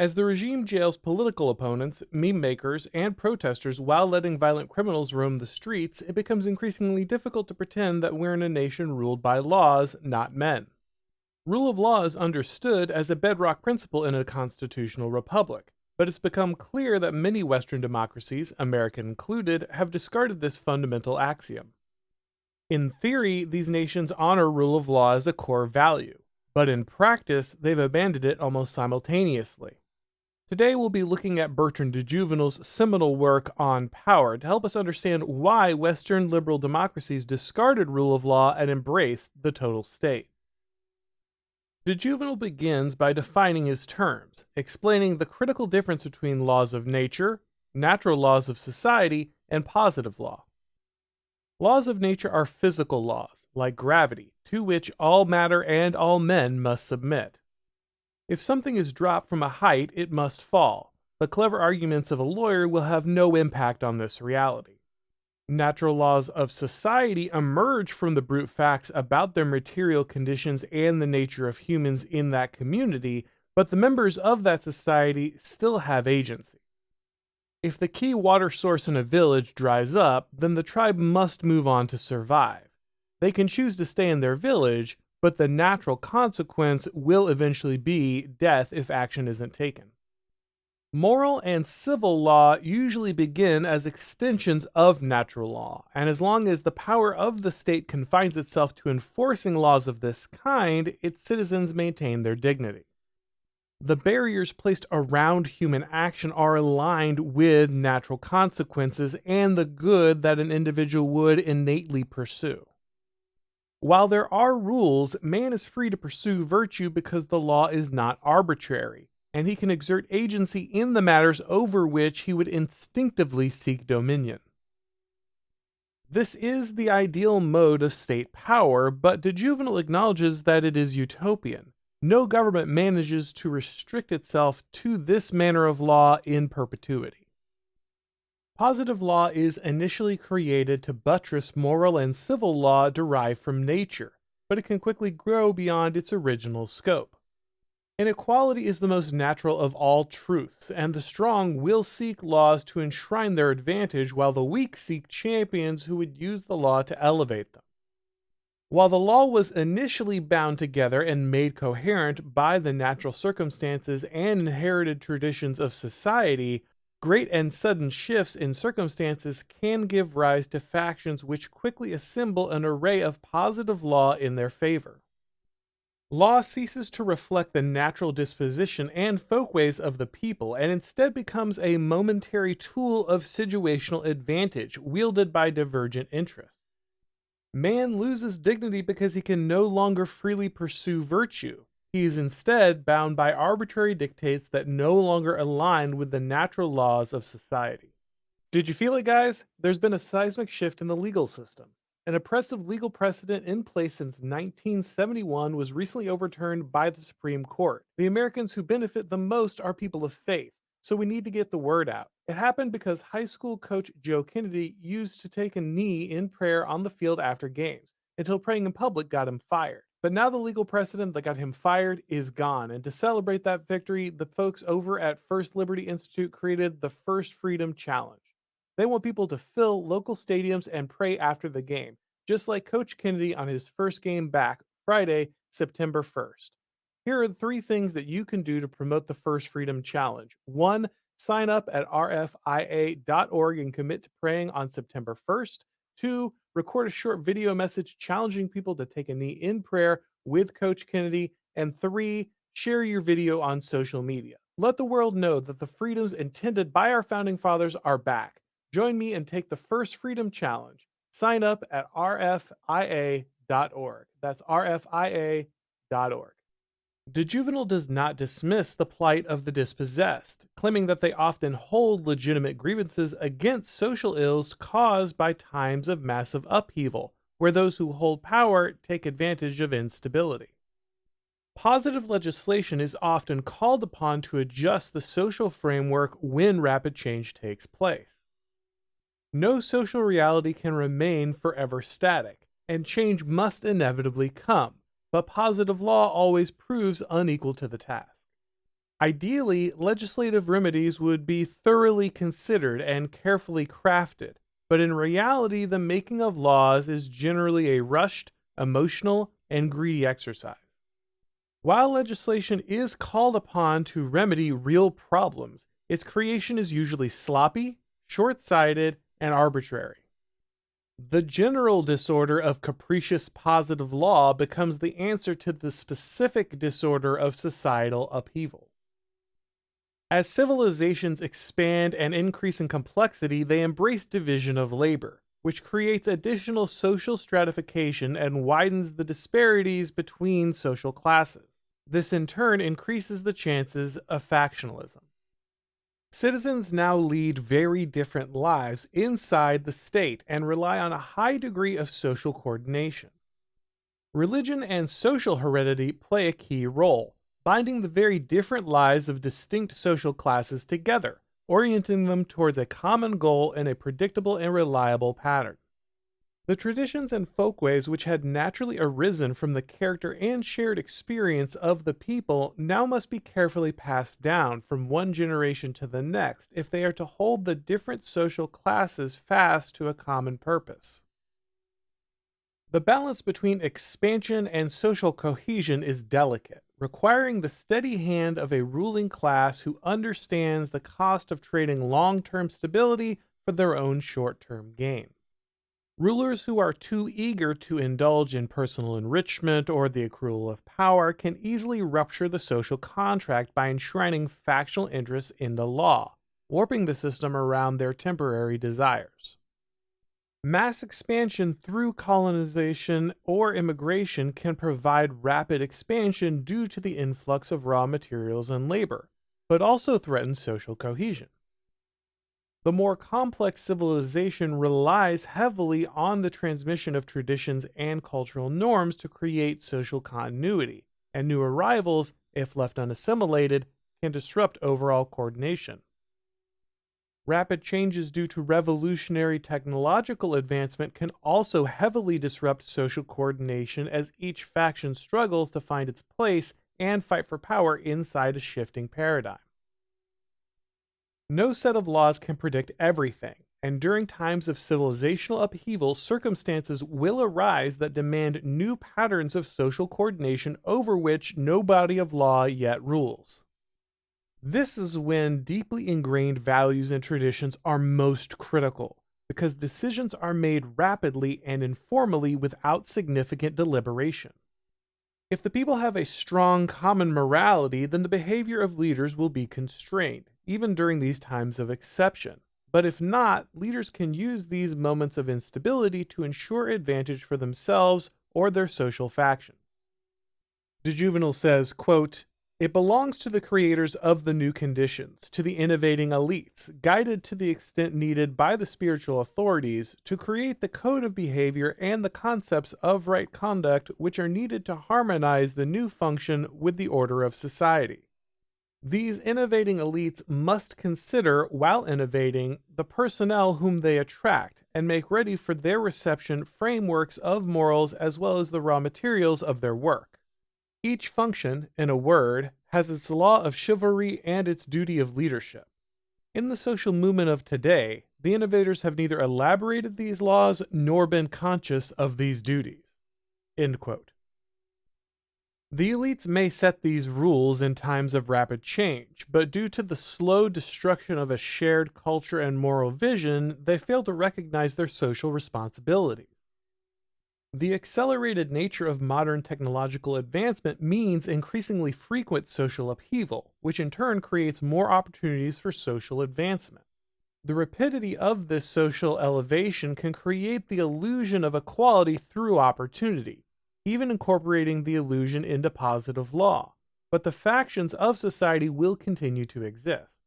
As the regime jails political opponents, meme makers, and protesters while letting violent criminals roam the streets, it becomes increasingly difficult to pretend that we're in a nation ruled by laws, not men. Rule of law is understood as a bedrock principle in a constitutional republic, but it's become clear that many Western democracies, America included, have discarded this fundamental axiom. In theory, these nations honor rule of law as a core value, but in practice, they've abandoned it almost simultaneously. Today, we'll be looking at Bertrand de Jouvenel's seminal work on power to help us understand why Western liberal democracies discarded rule of law and embraced the total state. De Jouvenel begins by defining his terms, explaining the critical difference between laws of nature, natural laws of society, and positive law. Laws of nature are physical laws, like gravity, to which all matter and all men must submit. If something is dropped from a height, it must fall. The clever arguments of a lawyer will have no impact on this reality. Natural laws of society emerge from the brute facts about their material conditions and the nature of humans in that community, but the members of that society still have agency. If the key water source in a village dries up, then the tribe must move on to survive. They can choose to stay in their village, but the natural consequence will eventually be death if action isn't taken. Moral and civil law usually begin as extensions of natural law, and as long as the power of the state confines itself to enforcing laws of this kind, its citizens maintain their dignity. The barriers placed around human action are aligned with natural consequences and the good that an individual would innately pursue. While there are rules, man is free to pursue virtue because the law is not arbitrary, and he can exert agency in the matters over which he would instinctively seek dominion. This is the ideal mode of state power, but de Jouvenel acknowledges that it is utopian. No government manages to restrict itself to this manner of law in perpetuity. Positive law is initially created to buttress moral and civil law derived from nature, but it can quickly grow beyond its original scope. Inequality is the most natural of all truths, and the strong will seek laws to enshrine their advantage, while the weak seek champions who would use the law to elevate them. While the law was initially bound together and made coherent by the natural circumstances and inherited traditions of society, Great and sudden shifts in circumstances can give rise to factions which quickly assemble an array of positive law in their favor. Law ceases to reflect the natural disposition and folkways of the people and instead becomes a momentary tool of situational advantage wielded by divergent interests. Man loses dignity because he can no longer freely pursue virtue, he is instead bound by arbitrary dictates that no longer align with the natural laws of society. Did you feel it, guys? There's been a seismic shift in the legal system. An oppressive legal precedent in place since 1971 was recently overturned by the Supreme Court. The Americans who benefit the most are people of faith, so we need to get the word out. It happened because high school coach Joe Kennedy used to take a knee in prayer on the field after games, until praying in public got him fired. But now the legal precedent that got him fired is gone. And to celebrate that victory, the folks over at First Liberty Institute created the First Freedom Challenge. They want people to fill local stadiums and pray after the game, just like Coach Kennedy on his first game back Friday, September 1st. Here are three things that you can do to promote the First Freedom Challenge. One, sign up at rfia.org and commit to praying on September 1st. Two, record a short video message challenging people to take a knee in prayer with Coach Kennedy. And three, share your video on social media. Let the world know that the freedoms intended by our founding fathers are back. Join me and take the first Freedom Challenge. Sign up at rfia.org. That's rfia.org. De Jouvenel does not dismiss the plight of the dispossessed, claiming that they often hold legitimate grievances against social ills caused by times of massive upheaval, where those who hold power take advantage of instability. Positive legislation is often called upon to adjust the social framework when rapid change takes place. No social reality can remain forever static, and change must inevitably come but positive law always proves unequal to the task. Ideally, legislative remedies would be thoroughly considered and carefully crafted, but in reality, the making of laws is generally a rushed, emotional, and greedy exercise. While legislation is called upon to remedy real problems, its creation is usually sloppy, short sighted, and arbitrary. The general disorder of capricious positive law becomes the answer to the specific disorder of societal upheaval. As civilizations expand and increase in complexity, they embrace division of labor, which creates additional social stratification and widens the disparities between social classes. This in turn increases the chances of factionalism. Citizens now lead very different lives inside the state and rely on a high degree of social coordination. Religion and social heredity play a key role, binding the very different lives of distinct social classes together, orienting them towards a common goal in a predictable and reliable pattern. The traditions and folkways which had naturally arisen from the character and shared experience of the people now must be carefully passed down from one generation to the next if they are to hold the different social classes fast to a common purpose. The balance between expansion and social cohesion is delicate, requiring the steady hand of a ruling class who understands the cost of trading long term stability for their own short term gain. Rulers who are too eager to indulge in personal enrichment or the accrual of power can easily rupture the social contract by enshrining factional interests in the law, warping the system around their temporary desires. Mass expansion through colonization or immigration can provide rapid expansion due to the influx of raw materials and labor, but also threaten social cohesion. The more complex civilization relies heavily on the transmission of traditions and cultural norms to create social continuity, and new arrivals, if left unassimilated, can disrupt overall coordination. Rapid changes due to revolutionary technological advancement can also heavily disrupt social coordination as each faction struggles to find its place and fight for power inside a shifting paradigm. No set of laws can predict everything, and during times of civilizational upheaval, circumstances will arise that demand new patterns of social coordination over which no body of law yet rules. This is when deeply ingrained values and traditions are most critical, because decisions are made rapidly and informally without significant deliberation. If the people have a strong common morality, then the behavior of leaders will be constrained, even during these times of exception. But if not, leaders can use these moments of instability to ensure advantage for themselves or their social faction. De Jouvenel says, quote, it belongs to the creators of the new conditions, to the innovating elites, guided to the extent needed by the spiritual authorities, to create the code of behavior and the concepts of right conduct which are needed to harmonize the new function with the order of society. These innovating elites must consider, while innovating, the personnel whom they attract and make ready for their reception frameworks of morals as well as the raw materials of their work. Each function, in a word, has its law of chivalry and its duty of leadership. In the social movement of today, the innovators have neither elaborated these laws nor been conscious of these duties. The elites may set these rules in times of rapid change, but due to the slow destruction of a shared culture and moral vision, they fail to recognize their social responsibilities. The accelerated nature of modern technological advancement means increasingly frequent social upheaval, which in turn creates more opportunities for social advancement. The rapidity of this social elevation can create the illusion of equality through opportunity, even incorporating the illusion into positive law, but the factions of society will continue to exist.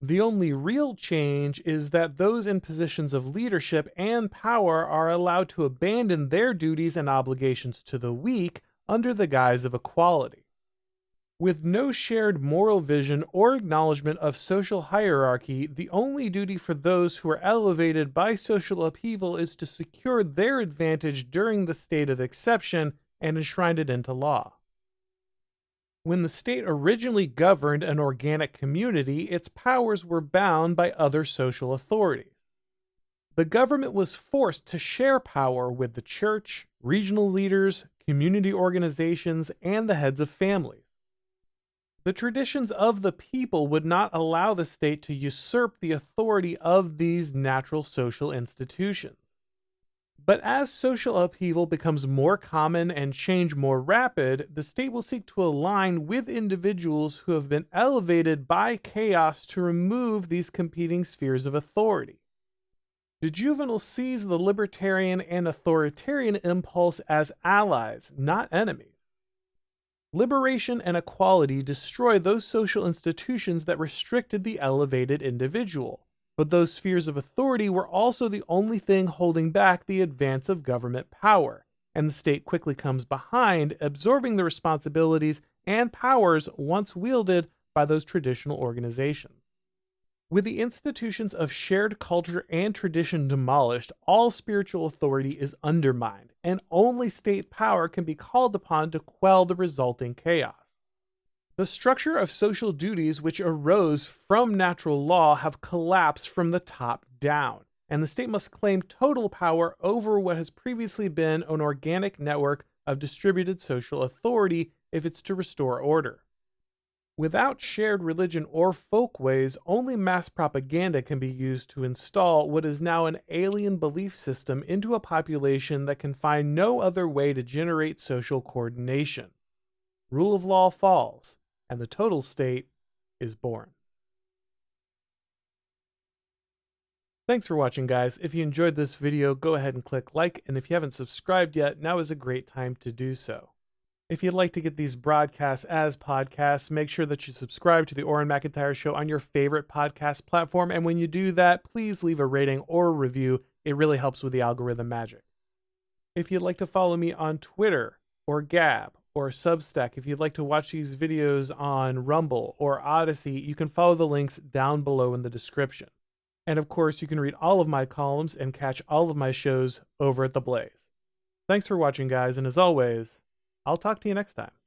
The only real change is that those in positions of leadership and power are allowed to abandon their duties and obligations to the weak under the guise of equality. With no shared moral vision or acknowledgement of social hierarchy, the only duty for those who are elevated by social upheaval is to secure their advantage during the state of exception and enshrine it into law. When the state originally governed an organic community, its powers were bound by other social authorities. The government was forced to share power with the church, regional leaders, community organizations, and the heads of families. The traditions of the people would not allow the state to usurp the authority of these natural social institutions. But as social upheaval becomes more common and change more rapid, the state will seek to align with individuals who have been elevated by chaos to remove these competing spheres of authority. De Jouvenel sees the libertarian and authoritarian impulse as allies, not enemies. Liberation and equality destroy those social institutions that restricted the elevated individual. But those spheres of authority were also the only thing holding back the advance of government power, and the state quickly comes behind, absorbing the responsibilities and powers once wielded by those traditional organizations. With the institutions of shared culture and tradition demolished, all spiritual authority is undermined, and only state power can be called upon to quell the resulting chaos. The structure of social duties which arose from natural law have collapsed from the top down, and the state must claim total power over what has previously been an organic network of distributed social authority if it's to restore order. Without shared religion or folkways, only mass propaganda can be used to install what is now an alien belief system into a population that can find no other way to generate social coordination. Rule of law falls, and the total state is born. Thanks for watching guys. If you enjoyed this video, go ahead and click like, and if you haven't subscribed yet, now is a great time to do so. If you'd like to get these broadcasts as podcasts, make sure that you subscribe to the Auron MacIntyre Show on your favorite podcast platform. And when you do that, please leave a rating or review. It really helps with the algorithm magic. If you'd like to follow me on Twitter or Gab or Substack, if you'd like to watch these videos on Rumble or Odysee, you can follow the links down below in the description. And of course, you can read all of my columns and catch all of my shows over at The Blaze. Thanks for watching, guys, and as always, I'll talk to you next time.